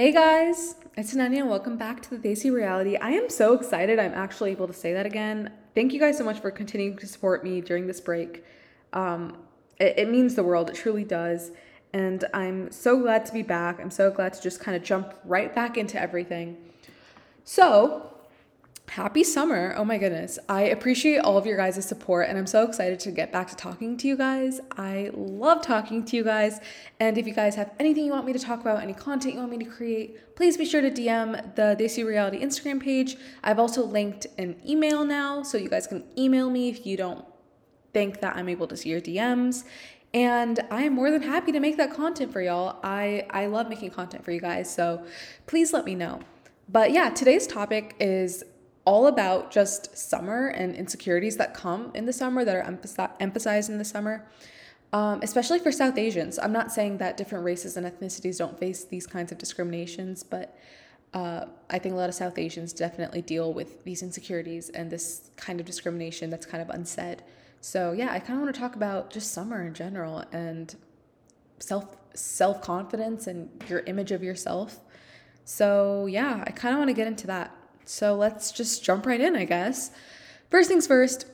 Hey guys, it's Ananya welcome back to the Desi Reality. I am so excited I'm actually able to say that again. Thank you guys so much for continuing to support me during this break. Um, it, it means the world, it truly does. And I'm so glad to be back. I'm so glad to just kind of jump right back into everything. So, happy summer. Oh my goodness. I appreciate all of your guys' support and I'm so excited to get back to talking to you guys. I love talking to you guys. And if you guys have anything you want me to talk about, any content you want me to create, please be sure to DM the Desi Reality Instagram page. I've also linked an email now, so you guys can email me if you don't think that I'm able to see your DMs. And I am more than happy to make that content for y'all. I, I love making content for you guys, so please let me know. But yeah, today's topic is all about just summer and insecurities that come in the summer that are emphasized in the summer, um, especially for South Asians. I'm not saying that different races and ethnicities don't face these kinds of discriminations, but uh, I think a lot of South Asians definitely deal with these insecurities and this kind of discrimination that's kind of unsaid. So yeah, I kind of want to talk about just summer in general and self self confidence and your image of yourself. So yeah, I kind of want to get into that. So let's just jump right in, I guess. First things first,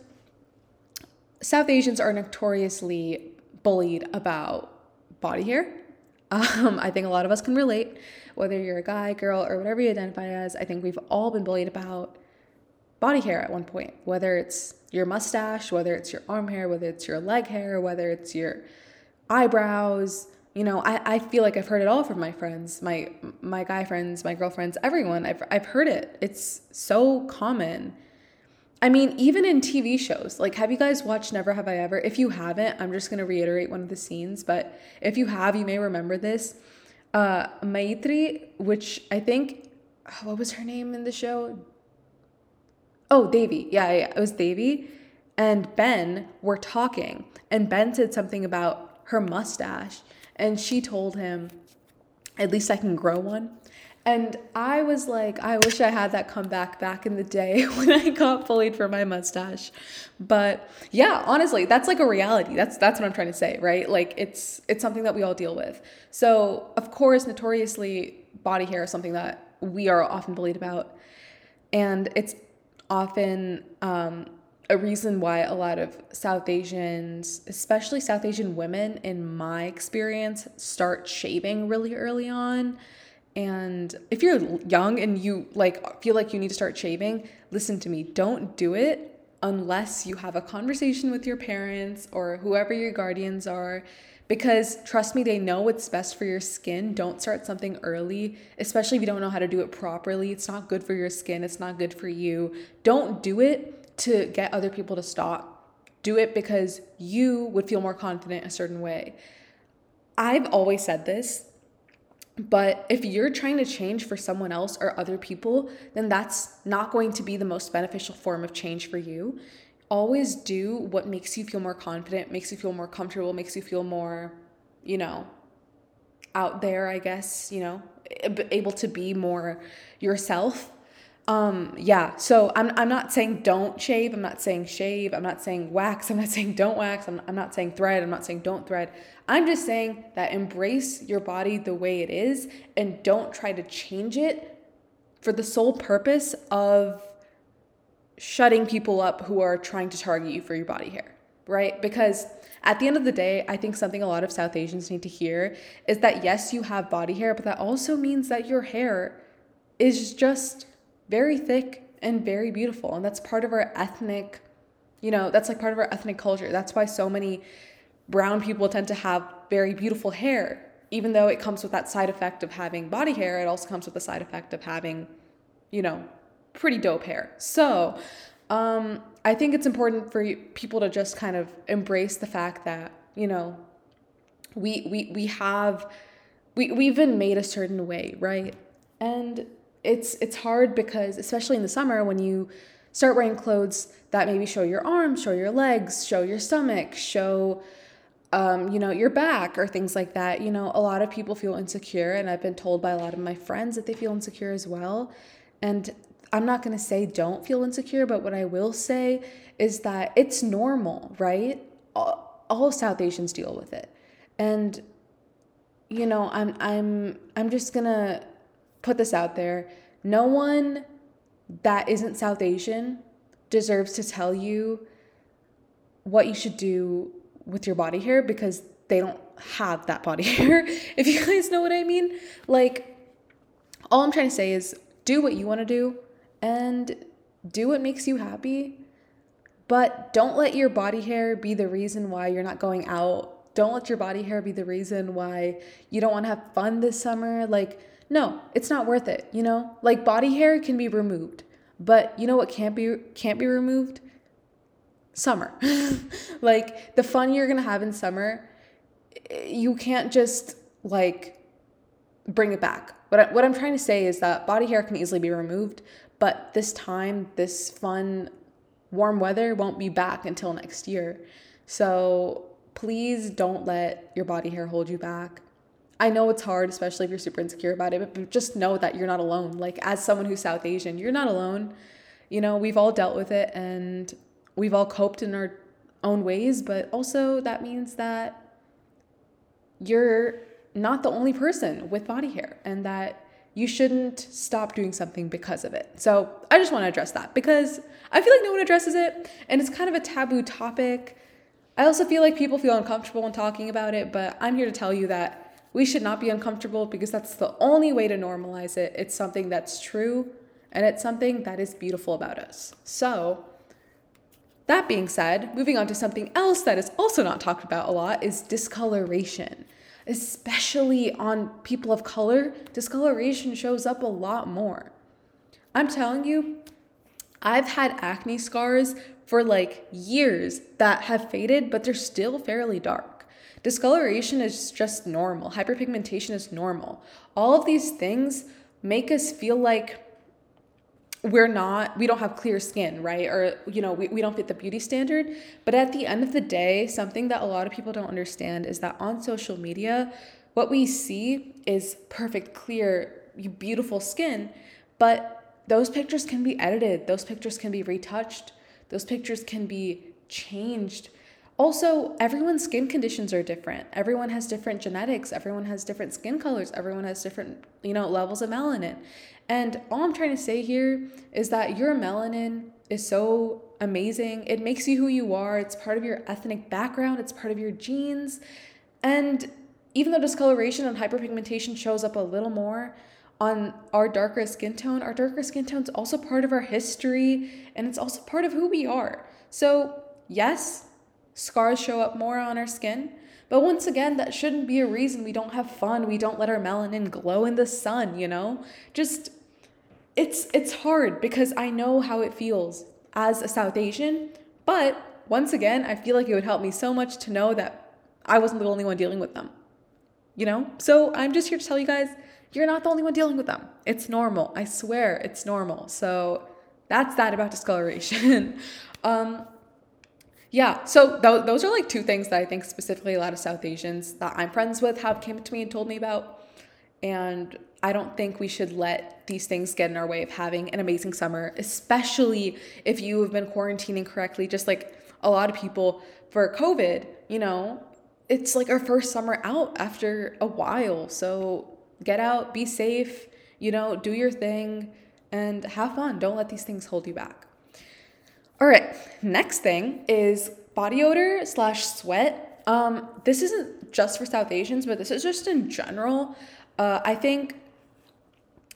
South Asians are notoriously bullied about body hair. Um, I think a lot of us can relate, whether you're a guy, girl, or whatever you identify as. I think we've all been bullied about body hair at one point, whether it's your mustache, whether it's your arm hair, whether it's your leg hair, whether it's your eyebrows, you know, I, I feel like I've heard it all from my friends, my my guy friends, my girlfriends, everyone. I've I've heard it. It's so common. I mean, even in TV shows, like have you guys watched Never Have I Ever? If you haven't, I'm just gonna reiterate one of the scenes, but if you have, you may remember this. Uh Maitri, which I think what was her name in the show? Oh, Devi. Yeah, yeah, it was Devi And Ben were talking, and Ben said something about her mustache and she told him, at least I can grow one. And I was like, I wish I had that comeback back in the day when I got bullied for my mustache. But yeah, honestly, that's like a reality. That's that's what I'm trying to say, right? Like it's it's something that we all deal with. So of course, notoriously, body hair is something that we are often bullied about, and it's often um, a reason why a lot of South Asians, especially South Asian women, in my experience, start shaving really early on. And if you're young and you like feel like you need to start shaving, listen to me. Don't do it unless you have a conversation with your parents or whoever your guardians are because trust me, they know what's best for your skin. Don't start something early, especially if you don't know how to do it properly. It's not good for your skin, it's not good for you. Don't do it to get other people to stop. Do it because you would feel more confident a certain way. I've always said this, but if you're trying to change for someone else or other people, then that's not going to be the most beneficial form of change for you. Always do what makes you feel more confident, makes you feel more comfortable, makes you feel more, you know, out there, I guess, you know, able to be more yourself um, yeah, so I'm, I'm not saying don't shave. I'm not saying shave. I'm not saying wax. I'm not saying don't wax. I'm, I'm not saying thread. I'm not saying don't thread. I'm just saying that embrace your body the way it is and don't try to change it for the sole purpose of shutting people up who are trying to target you for your body hair, right? Because at the end of the day, I think something a lot of South Asians need to hear is that yes, you have body hair, but that also means that your hair is just very thick and very beautiful. And that's part of our ethnic, you know, that's like part of our ethnic culture. That's why so many brown people tend to have very beautiful hair. Even though it comes with that side effect of having body hair, it also comes with the side effect of having, you know, pretty dope hair. So, um, I think it's important for people to just kind of embrace the fact that, you know, we we we have we we've been made a certain way, right? And it's it's hard because especially in the summer when you start wearing clothes that maybe show your arms, show your legs, show your stomach, show um, you know, your back or things like that. You know, a lot of people feel insecure, and I've been told by a lot of my friends that they feel insecure as well. And I'm not going to say don't feel insecure, but what I will say is that it's normal, right? All, all South Asians deal with it. And you know, I'm I'm I'm just to put this out there. No one that isn't South Asian deserves to tell you what you should do with your body hair because they don't have that body hair. if you guys know what I mean. Like, all I'm trying to say is do what you want to do and do what makes you happy. But don't let your body hair be the reason why you're not going out. Don't let your body hair be the reason why you don't want to have fun this summer. Like, no, it's not worth it, you know? Like body hair can be removed. But you know what can't be can't be removed? Summer. like the fun you're going to have in summer, eh, you can't just like bring it back. What, I, what I'm trying to say is that body hair can easily be removed, but this time, this fun, warm weather won't be back until next year. So please don't let your body hair hold you back. I know it's hard, especially if you're super insecure about it, but just know that you're not alone. Like, as someone who's South Asian, you're not alone. You know, we've all dealt with it and we've all coped in our own ways, but also that means that you're not the only person with body hair and that you shouldn't stop doing something because of it. So I just want to address that because I feel like no one addresses it and it's kind of a taboo topic. I also feel like people feel uncomfortable when talking about it, but I'm here to tell you that we should not be uncomfortable because that's the only way to normalize it. It's something that's true and it's something that is beautiful about us. So, that being said, moving on to something else that is also not talked about a lot is discoloration especially on people of color, discoloration shows up a lot more. I'm telling you, I've had acne scars for like years that have faded, but they're still fairly dark. Discoloration is just normal. Hyperpigmentation is normal. All of these things make us feel like we're not we don't have clear skin right? Or you know we, we don't fit the beauty standard. But at the end of the day something that a lot of people don't understand is that on social media what we see is perfect clear beautiful skin. But those pictures can be edited. Those pictures can be retouched. Those pictures can be changed also everyone's skin conditions are different everyone has different genetics everyone has different skin colors everyone has different you know levels of melanin and all I'm trying to say here is that your melanin is so amazing. It makes you who you are. It's part of your ethnic background, it's part of your genes. And even though discoloration and hyperpigmentation shows up a little more on our darker skin tone, our darker skin tone is also part of our history and it's also part of who we are. So, yes, scars show up more on our skin, but once again, that shouldn't be a reason we don't have fun, we don't let our melanin glow in the sun, you know? Just it's it's hard because I know how it feels as a South Asian, but once again, I feel like it would help me so much to know that I wasn't the only one dealing with them. You know? So I'm just here to tell you guys, you're not the only one dealing with them. It's normal. I swear it's normal. So that's that about discoloration. um, yeah, so th- those are like two things that I think specifically a lot of South Asians that I'm friends with have came to me and told me about. And I don't think we should let these things get in our way of having an amazing summer, especially if you have been quarantining correctly, just like a lot of people for COVID, you know, it's like our first summer out after a while. So get out, be safe, you know, do your thing and have fun. Don't let these things hold you back. All right, next thing is body odor slash sweat. Um, this isn't just for South Asians, but this is just in general. Uh, I think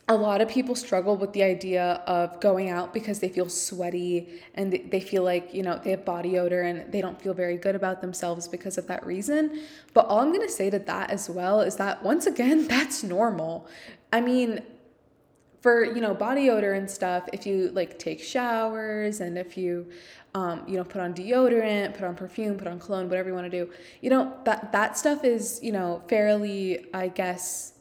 a lot of people struggle with the idea of going out because they feel sweaty and they feel like, you know, they have body odor and they don't feel very good about themselves because of that reason. But all I'm going to say to that as well is that once again, that's normal. I mean, for, you know, body odor and stuff, if you like take showers and if you um, you know, put on deodorant, put on perfume, put on cologne, whatever you want to do. You know, that that stuff is, you know, fairly, I guess,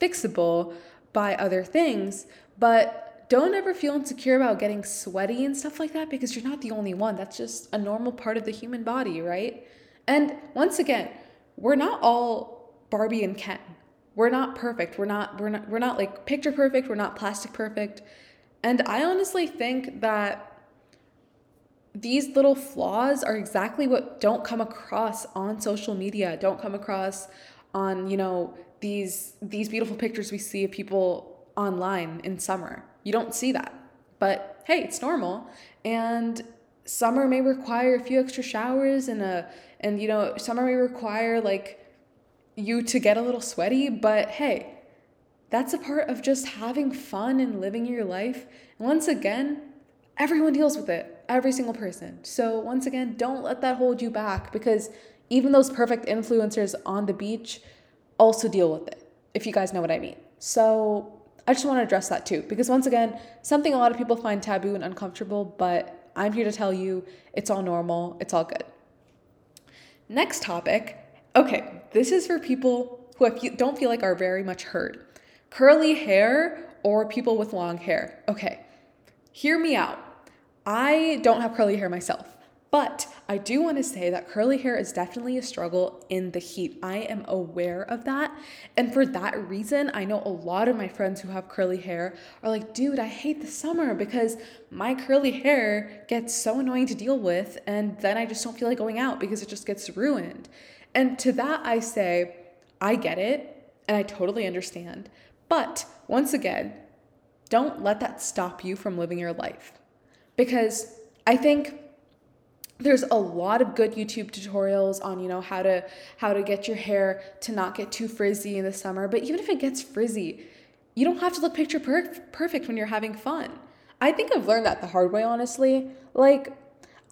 fixable by other things, but don't ever feel insecure about getting sweaty and stuff like that because you're not the only one. That's just a normal part of the human body, right? And once again, we're not all Barbie and Ken. We're not perfect. We're not we're not we're not like picture perfect, we're not plastic perfect. And I honestly think that these little flaws are exactly what don't come across on social media, don't come across on, you know, these these beautiful pictures we see of people online in summer. You don't see that. But hey, it's normal. And summer may require a few extra showers and a and you know, summer may require like you to get a little sweaty, but hey, that's a part of just having fun and living your life. And once again, everyone deals with it, every single person. So, once again, don't let that hold you back because even those perfect influencers on the beach also deal with it, if you guys know what I mean. So, I just want to address that too because, once again, something a lot of people find taboo and uncomfortable, but I'm here to tell you it's all normal, it's all good. Next topic. Okay, this is for people who don't feel like are very much heard curly hair or people with long hair. Okay, hear me out. I don't have curly hair myself, but I do want to say that curly hair is definitely a struggle in the heat. I am aware of that. And for that reason, I know a lot of my friends who have curly hair are like, dude, I hate the summer because my curly hair gets so annoying to deal with. And then I just don't feel like going out because it just gets ruined. And to that, I say, I get it and I totally understand. But once again, don't let that stop you from living your life. Because I think there's a lot of good YouTube tutorials on, you know, how to how to get your hair to not get too frizzy in the summer, but even if it gets frizzy, you don't have to look picture per- perfect when you're having fun. I think I've learned that the hard way honestly. Like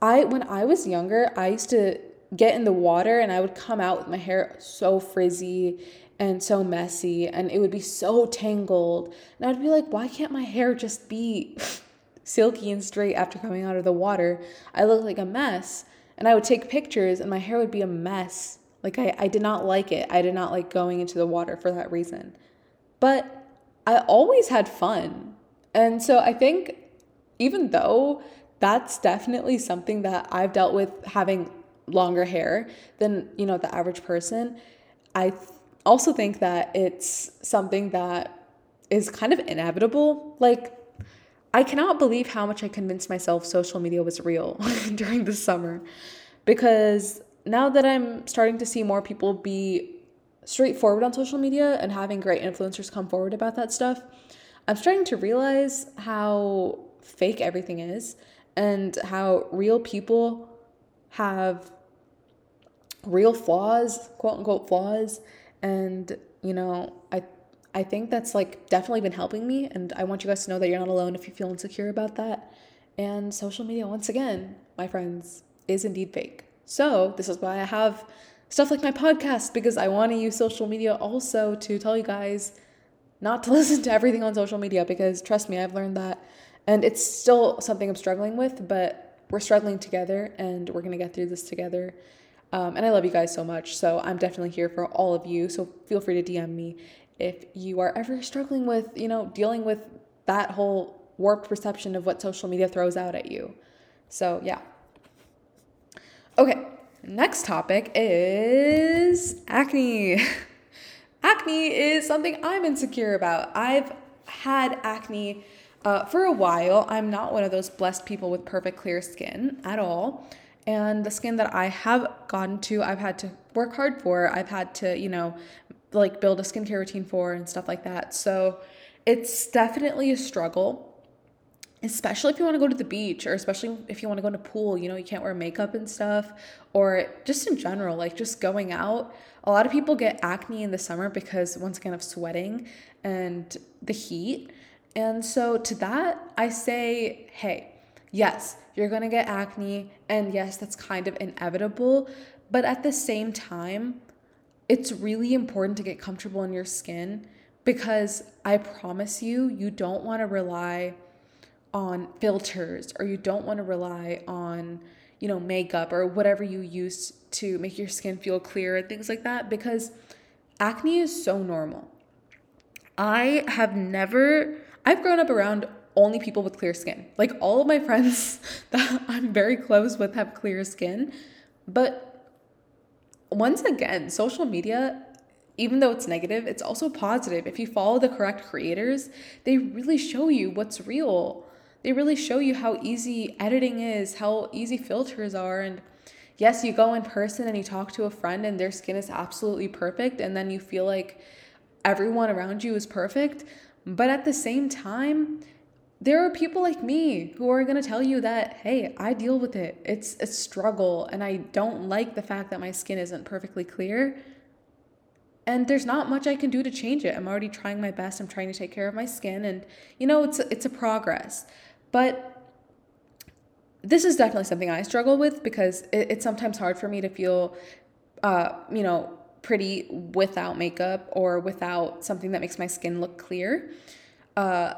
I when I was younger, I used to get in the water and I would come out with my hair so frizzy and so messy and it would be so tangled. And I'd be like, why can't my hair just be silky and straight after coming out of the water? I look like a mess. And I would take pictures and my hair would be a mess. Like I, I did not like it. I did not like going into the water for that reason. But I always had fun. And so I think even though that's definitely something that I've dealt with having longer hair than, you know, the average person, I also think that it's something that is kind of inevitable. Like, I cannot believe how much I convinced myself social media was real during the summer because now that I'm starting to see more people be straightforward on social media and having great influencers come forward about that stuff, I'm starting to realize how fake everything is and how real people have real flaws, quote unquote flaws, and, you know, I I think that's like definitely been helping me and I want you guys to know that you're not alone if you feel insecure about that. And social media once again, my friends, is indeed fake. So, this is why I have stuff like my podcast because I want to use social media also to tell you guys not to listen to everything on social media because trust me, I've learned that and it's still something I'm struggling with, but we're struggling together and we're going to get through this together. Um, and I love you guys so much. So I'm definitely here for all of you. So feel free to DM me if you are ever struggling with, you know, dealing with that whole warped perception of what social media throws out at you. So yeah. Okay, next topic is acne. acne is something I'm insecure about. I've had acne uh, for a while. I'm not one of those blessed people with perfect clear skin at all and the skin that I have gotten to, I've had to work hard for. I've had to, you know, like build a skincare routine for and stuff like that. So it's definitely a struggle, especially if you want to go to the beach or especially if you want to go to a pool, you know, you can't wear makeup and stuff, or just in general, like just going out. A lot of people get acne in the summer because, once again, of sweating and the heat. And so, to that, I say, hey, yes, you're gonna get acne, and yes, that's kind of inevitable, but at the same time, it's really important to get comfortable in your skin because I promise you, you don't wanna rely on filters or you don't wanna rely on, you know, makeup or whatever you use to make your skin feel clear and things like that because acne is so normal. I have never, I've grown up around only people with clear skin. Like all of my friends that I'm very close with have clear skin. But once again, social media, even though it's negative, it's also positive. If you follow the correct creators, they really show you what's real. They really show you how easy editing is, how easy filters are. And yes, you go in person and you talk to a friend and their skin is absolutely perfect, and then you feel like everyone around you is perfect But at the same time, there are people like me who are going to tell you that, hey, I deal with it. It's a struggle, and I don't like the fact that my skin isn't perfectly clear. And there's not much I can do to change it. I'm already trying my best. I'm trying to take care of my skin, and you know, it's a, it's a progress. But this is definitely something I struggle with because it, it's sometimes hard for me to feel, uh, you know, pretty without makeup or without something that makes my skin look clear. Uh,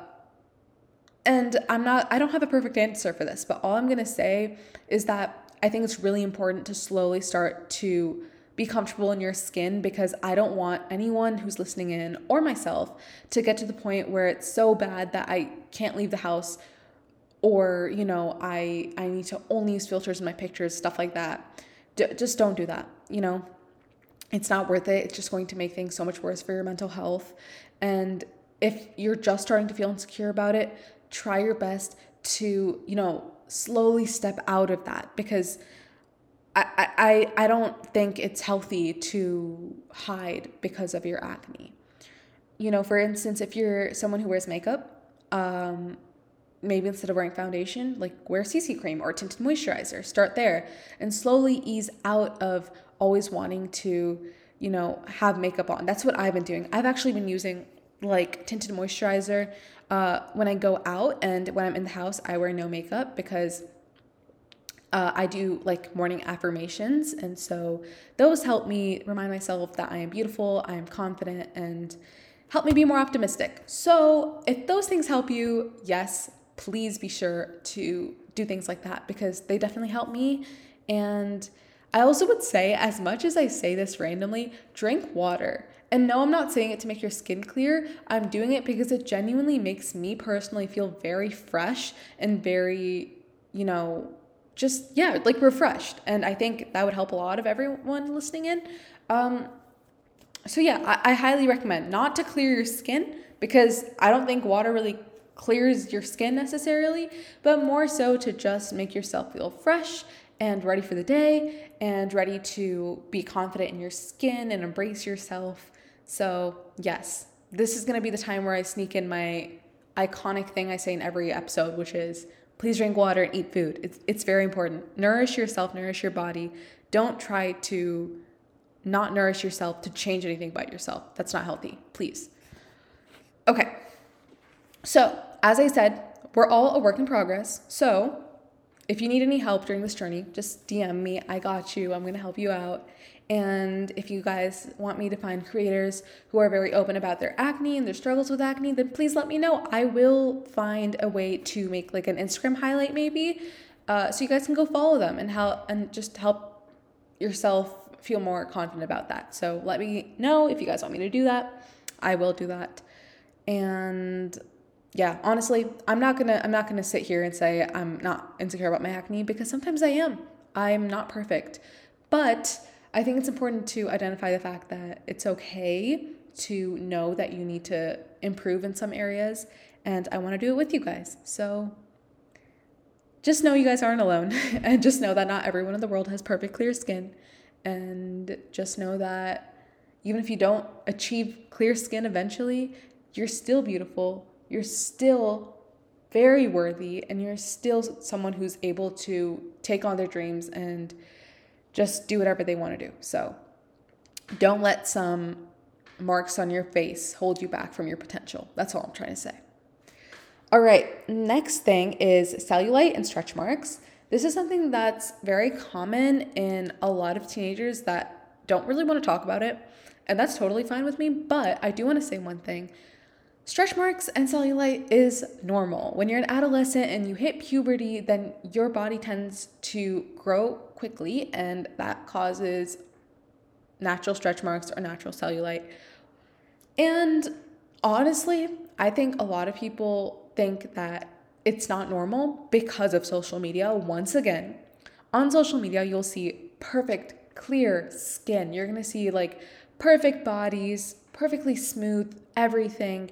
and I'm not, I don't have a perfect answer for this, but all I'm to say is that I think it's really important to slowly start to be comfortable in your skin because I don't want anyone who's listening in or myself to get to the point where it's so bad that I can't leave the house or, you know, I I need to only use filters in my pictures, stuff like that. D- just don't do that, you know? It's not worth it. It's just going to make things so much worse for your mental health. And if you're just starting to feel insecure about it, try your best to, you know, slowly step out of that because I, I, I don't think it's healthy to hide because of your acne. You know, for instance, if you're someone who wears makeup, um, maybe instead of wearing foundation, like wear CC cream or tinted moisturizer. Start there and slowly ease out of always wanting to, you know, have makeup on. That's what I've been doing. I've actually been using like tinted moisturizer uh, when I go out and when I'm in the house, I wear no makeup because uh, I do like morning affirmations. And so those help me remind myself that I am beautiful, I am confident, and help me be more optimistic. So if those things help you, yes, please be sure to do things like that because they definitely help me. And I also would say, as much as I say this randomly, drink water. And no, I'm not saying it to make your skin clear. I'm doing it because it genuinely makes me personally feel very fresh and very, you know, just, yeah, like refreshed. And I think that would help a lot of everyone listening in. Um, so, yeah, I, I highly recommend not to clear your skin because I don't think water really clears your skin necessarily, but more so to just make yourself feel fresh and ready for the day and ready to be confident in your skin and embrace yourself. So, yes, this is going to be the time where I sneak in my iconic thing I say in every episode, which is please drink water and eat food. It's, it's very important. Nourish yourself, nourish your body. Don't try to not nourish yourself to change anything about yourself. That's not healthy, please. Okay, so as I said, we're all a work in progress. So if you need any help during this journey, just DM me. I got you. I'm going to help you out. And if you guys want me to find creators who are very open about their acne and their struggles with acne, then please let me know. I will find a way to make like an Instagram highlight maybe, uh, so you guys can go follow them and help and just help yourself feel more confident about that. So let me know if you guys want me to do that. I will do that. And yeah, honestly, I'm not gonna I'm not gonna sit here and say I'm not insecure about my acne because sometimes I am. I'm not perfect. But I think it's important to identify the fact that it's okay to know that you need to improve in some areas and I want to do it with you guys. So just know you guys aren't alone and just know that not everyone in the world has perfect clear skin and just know that even if you don't achieve clear skin eventually, you're still beautiful you're still very worthy and you're still someone who's able to take on their dreams and just do whatever they want to do. So don't let some marks on your face hold you back from your potential. That's all I'm trying to say. All right, next thing is cellulite and stretch marks. This is something that's very common in a lot of teenagers that don't really want to talk about it, and that's totally fine with me. But I do want to say one thing Stretch marks and cellulite is normal. When you're an adolescent and you hit puberty, then your body tends to grow quickly, and that causes natural stretch marks or natural cellulite. And honestly, I think a lot of people think that it's not normal because of social media. Once again, on social media, you'll see perfect, clear skin. You're gonna see like perfect bodies, perfectly smooth, everything.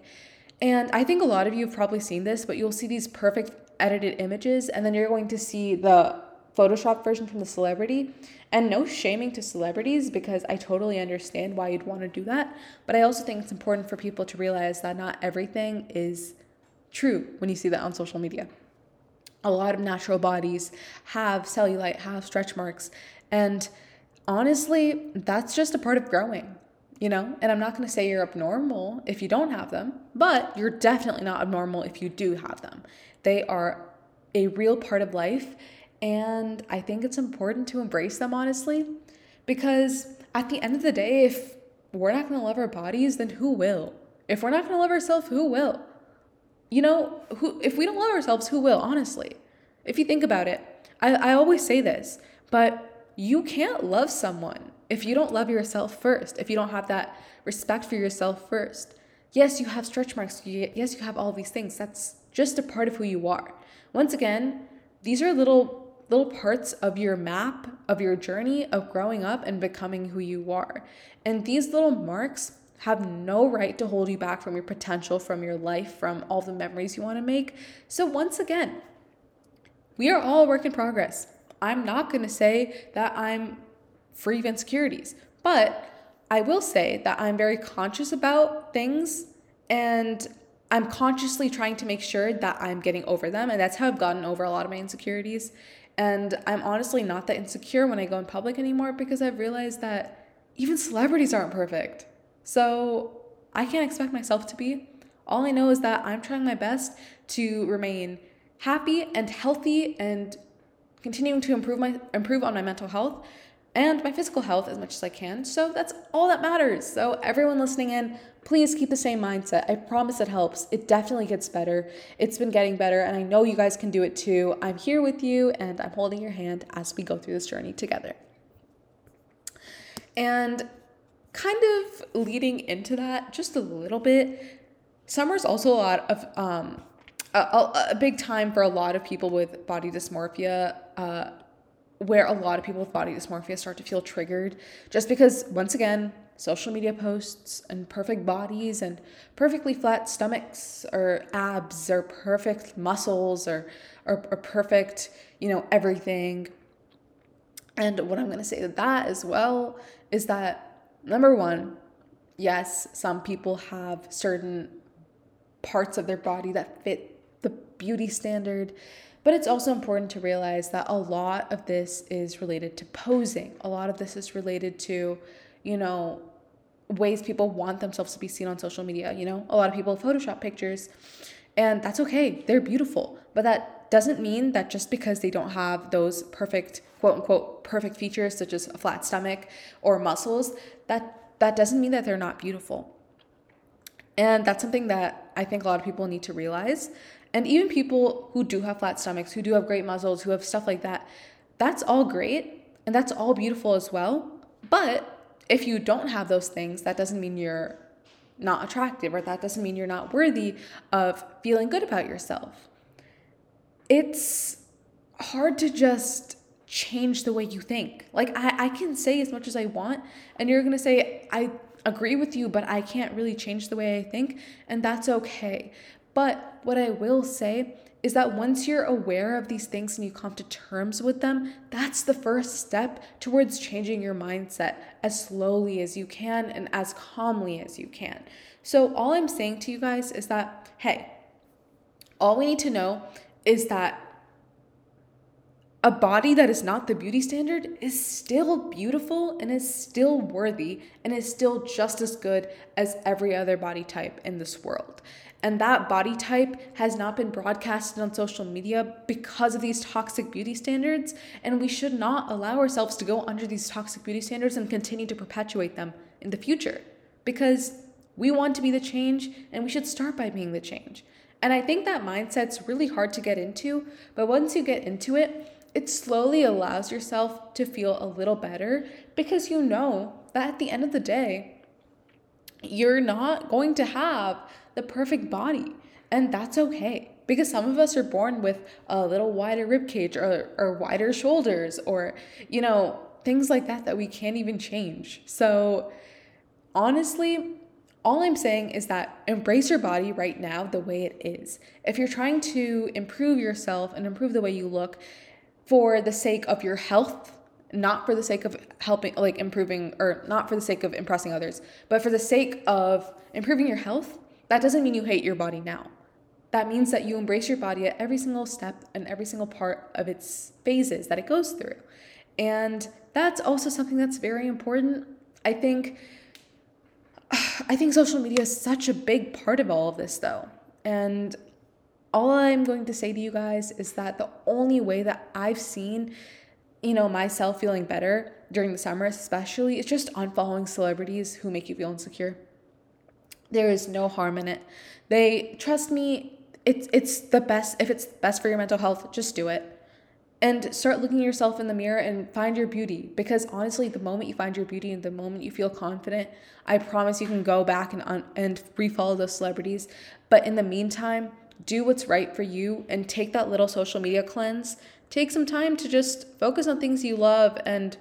And I think a lot of you have probably seen this, but you'll see these perfect edited images, and then you're going to see the Photoshop version from the celebrity. And no shaming to celebrities because I totally understand why you'd want to do that. But I also think it's important for people to realize that not everything is true when you see that on social media. A lot of natural bodies have cellulite, have stretch marks. And honestly, that's just a part of growing, you know? And I'm not to say you're abnormal if you don't have them, but you're definitely not abnormal if you do have them. They are a real part of life and I think it's important to embrace them honestly, because at the end of the day, if we're not to love our bodies, then who will? If we're not to love ourselves, who will? You know, who if we don't love ourselves, who will, honestly? If you think about it, I, I always say this, but you can't love someone if you don't love yourself first, if you don't have that respect for yourself first. Yes, you have stretch marks. Yes, you have all these things. That's just a part of who you are. Once again, these are little little parts of your map of your journey of growing up and becoming who you are. And these little marks have no right to hold you back from your potential, from your life, from all the memories you want to make. So, once again, we are all work in progress. I'm not going to say that I'm free of insecurities, but I will say that I'm very conscious about things and I'm consciously trying to make sure that I'm getting over them. And that's how I've gotten over a lot of my insecurities. And I'm honestly not that insecure when I go in public anymore because I've realized that even celebrities aren't perfect. So I can't expect myself to be. All I know is that I'm trying my best to remain happy and healthy and continuing to improve my improve on my mental health and my physical health as much as I can. So that's all that matters. So everyone listening in, please keep the same mindset. I promise it helps. It definitely gets better. It's been getting better, and I know you guys can do it too. I'm here with you, and I'm holding your hand as we go through this journey together. And kind of leading into that just a little bit, summer's also a lot of um, a, a, a, big time for a lot of people with body dysmorphia. Uh, where a lot of people with body dysmorphia start to feel triggered just because once again social media posts and perfect bodies and perfectly flat stomachs or abs or perfect muscles or, or, or perfect, you know, everything. And what I'm going to say to that as well is that number one, yes, some people have certain parts of their body that fit the beauty standard, but it's also important to realize that a lot of this is related to posing. A lot of this is related to you know, ways people want themselves to be seen on social media. You know, a lot of people Photoshop pictures, and that's okay. They're beautiful. But that doesn't mean that just because they don't have those perfect, quote unquote, perfect features, such as a flat stomach or muscles, that that doesn't mean that they're not beautiful. And that's something that I think a lot of people need to realize. And even people who do have flat stomachs, who do have great muscles, who have stuff like that, that's all great and that's all beautiful as well. But if you don't have those things, that doesn't mean you're not attractive or that doesn't mean you're not worthy of feeling good about yourself. It's hard to just change the way you think. Like, I, I can say as much as I want, and you're gonna say, I agree with you, but I can't really change the way I think, and that's okay. But what I will say is that once you're aware of these things and you come to terms with them, that's the first step towards changing your mindset as slowly as you can and as calmly as you can. So, all I'm saying to you guys is that, hey, all we need to know is that a body that is not the beauty standard is still beautiful and is still worthy and is still just as good as every other body type in this world. And that body type has not been broadcasted on social media because of these toxic beauty standards. And we should not allow ourselves to go under these toxic beauty standards and continue to perpetuate them in the future because we want to be the change and we should start by being the change. And I think that mindset's really hard to get into, but once you get into it, it slowly allows yourself to feel a little better because you know that at the end of the day, you're not going to have the perfect body. And that's okay because some of us are born with a little wider rib cage or, or wider shoulders or, you know, things like that that we can't even change. So, honestly, all I'm saying is that embrace your body right now the way it is. If you're trying to improve yourself and improve the way you look, for the sake of your health not for the sake of helping like improving or not for the sake of impressing others but for the sake of improving your health that doesn't mean you hate your body now. That means that you embrace your body at every single step and every single part of its phases that it goes through. And that's also something that's very important. I think i think social media is such a big part of all of this though. And all i'm going to say to you guys is that the only way that i've seen you know, myself feeling better during the summer, especially, is just unfollowing celebrities who make you feel insecure. There is no harm in it. They trust me, it's it's the best if it's best for your mental health, just do it. And start looking yourself in the mirror and find your beauty. Because honestly, the moment you find your beauty and the moment you feel confident, I promise you can go back and un- and refollow those celebrities. But in the meantime, do what's right for you and take that little social media cleanse Take some time to just focus on things you love and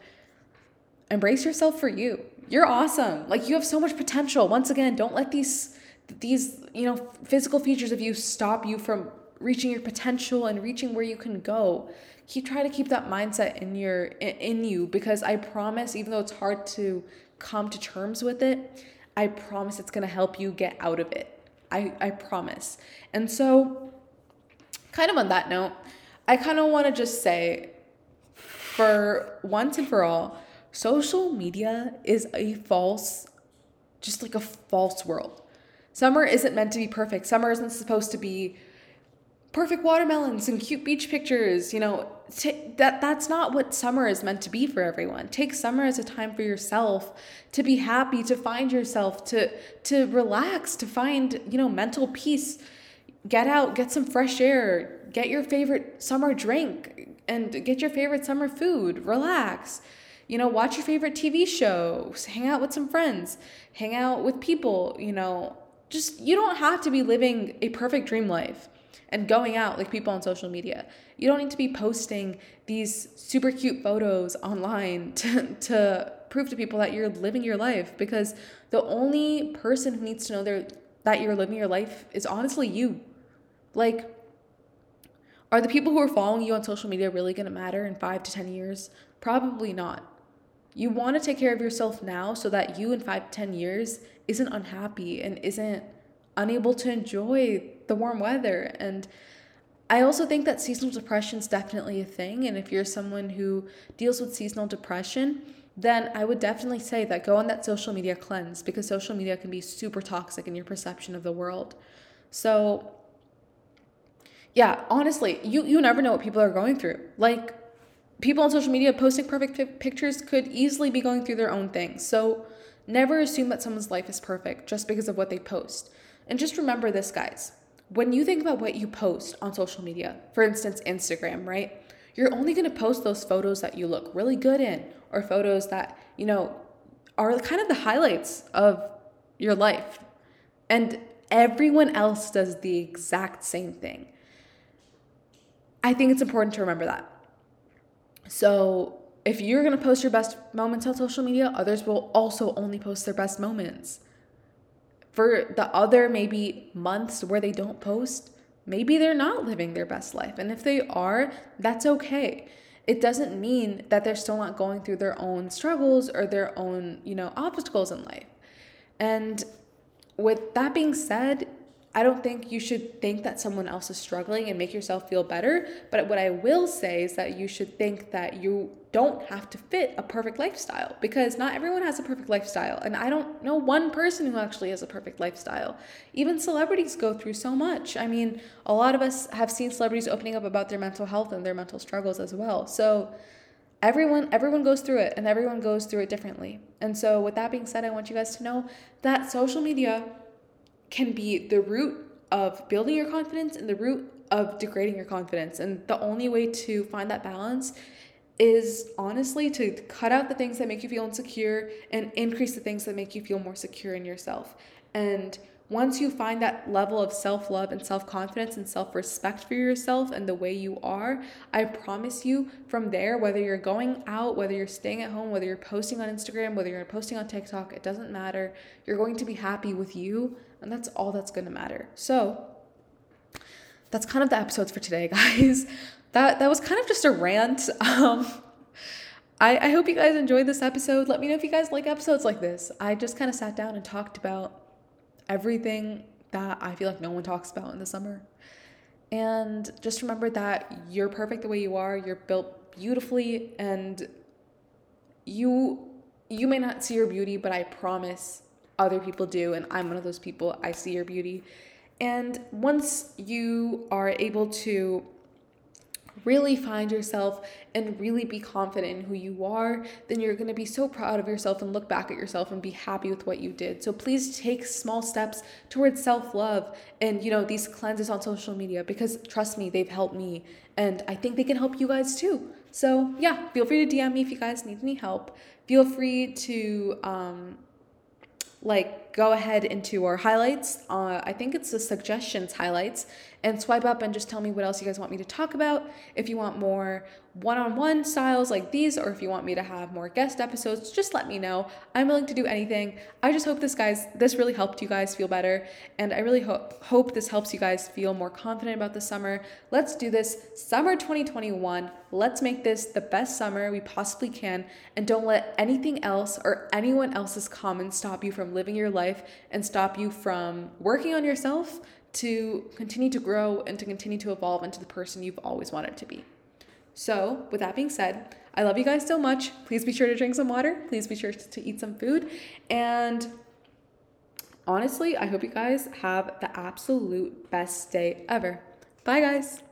embrace yourself for you. You're awesome. Like you have so much potential. Once again, don't let these these, you know, physical features of you stop you from reaching your potential and reaching where you can go. Keep trying to keep that mindset in your in you because I promise even though it's hard to come to terms with it, I promise it's going to help you get out of it. I I promise. And so kind of on that note, I kind of want to just say, for once and for all, social media is a false, just like a false world. Summer isn't meant to be perfect. Summer isn't supposed to be perfect watermelons and cute beach pictures. You know, t- that that's not what summer is meant to be for everyone. Take summer as a time for yourself to be happy, to find yourself, to to relax, to find you know mental peace. Get out, get some fresh air, get your favorite summer drink and get your favorite summer food, relax. You know, watch your favorite TV shows, hang out with some friends, hang out with people, you know. Just you don't have to be living a perfect dream life and going out like people on social media. You don't need to be posting these super cute photos online to, to prove to people that you're living your life because the only person who needs to know that you're living your life is honestly you. Like, are the people who are following you on social media really going to matter in five to 10 years? Probably not. You want to take care of yourself now so that you in five to 10 years isn't unhappy and isn't unable to enjoy the warm weather. And I also think that seasonal depression is definitely a thing. And if you're someone who deals with seasonal depression, then I would definitely say that go on that social media cleanse because social media can be super toxic in your perception of the world. So yeah, honestly, you you never know what people are going through. Like people on social media posting perfect pictures could easily be going through their own thing. So never assume that someone's life is perfect just because of what they post. And just remember this, guys. When you think about what you post on social media, for instance, Instagram, right? You're only going to post those photos that you look really good in or photos that, you know, are kind of the highlights of your life. And everyone else does the exact same thing. I think it's important to remember that. So, if you're going to post your best moments on social media, others will also only post their best moments. For the other maybe months where they don't post, maybe they're not living their best life. And if they are, that's okay. It doesn't mean that they're still not going through their own struggles or their own, you know, obstacles in life. And with that being said, I don't think you should think that someone else is struggling and make yourself feel better. But what I will say is that you should think that you don't have to fit a perfect lifestyle because not everyone has a perfect lifestyle. And I don't know one person who actually has a perfect lifestyle. Even celebrities go through so much. I mean, a lot of us have seen celebrities opening up about their mental health and their mental struggles as well. So, everyone everyone goes through it and everyone goes through it differently. And so with that being said, I want you guys to know that social media can be the root of building your confidence and the root of degrading your confidence. And the only way to find that balance is honestly to cut out the things that make you feel insecure and increase the things that make you feel more secure in yourself. And once you find that level of self love and self confidence and self respect for yourself and the way you are, I promise you from there, whether you're going out, whether you're staying at home, whether you're posting on Instagram, whether you're posting on TikTok, it doesn't matter. You're going to be happy with you, and that's all that's going to matter. So, that's kind of the episodes for today, guys. that that was kind of just a rant. Um, I, I hope you guys enjoyed this episode. Let me know if you guys like episodes like this. I just kind of sat down and talked about everything that I feel like no one talks about in the summer. And just remember that you're perfect the way you are. You're built beautifully and you you may not see your beauty, but I promise other people do and I'm one of those people. I see your beauty. And once you are able to really find yourself and really be confident in who you are, then you're going to be so proud of yourself and look back at yourself and be happy with what you did. So please take small steps towards self-love and you know these cleanses on social media because trust me, they've helped me and I think they can help you guys too. So, yeah, feel free to DM me if you guys need any help. Feel free to um like go ahead into our highlights. Uh, I think it's the suggestions highlights and swipe up and just tell me what else you guys want me to talk about. If you want more one on one styles like these, or if you want me to have more guest episodes, just let me know. I'm willing to do anything. I just hope this guys this really helped you guys feel better, and I really hope hope this helps you guys feel more confident about the summer. Let's do this summer 2021. Let's make this the best summer we possibly can, and don't let anything else or anyone else's comments stop you from living your life and stop you from working on yourself to continue to grow and to continue to evolve into the person you've always wanted to be. So, with that being said, I love you guys so much. Please be sure to drink some water. Please be sure to eat some food. And honestly, I hope you guys have the absolute best day ever. Bye, guys.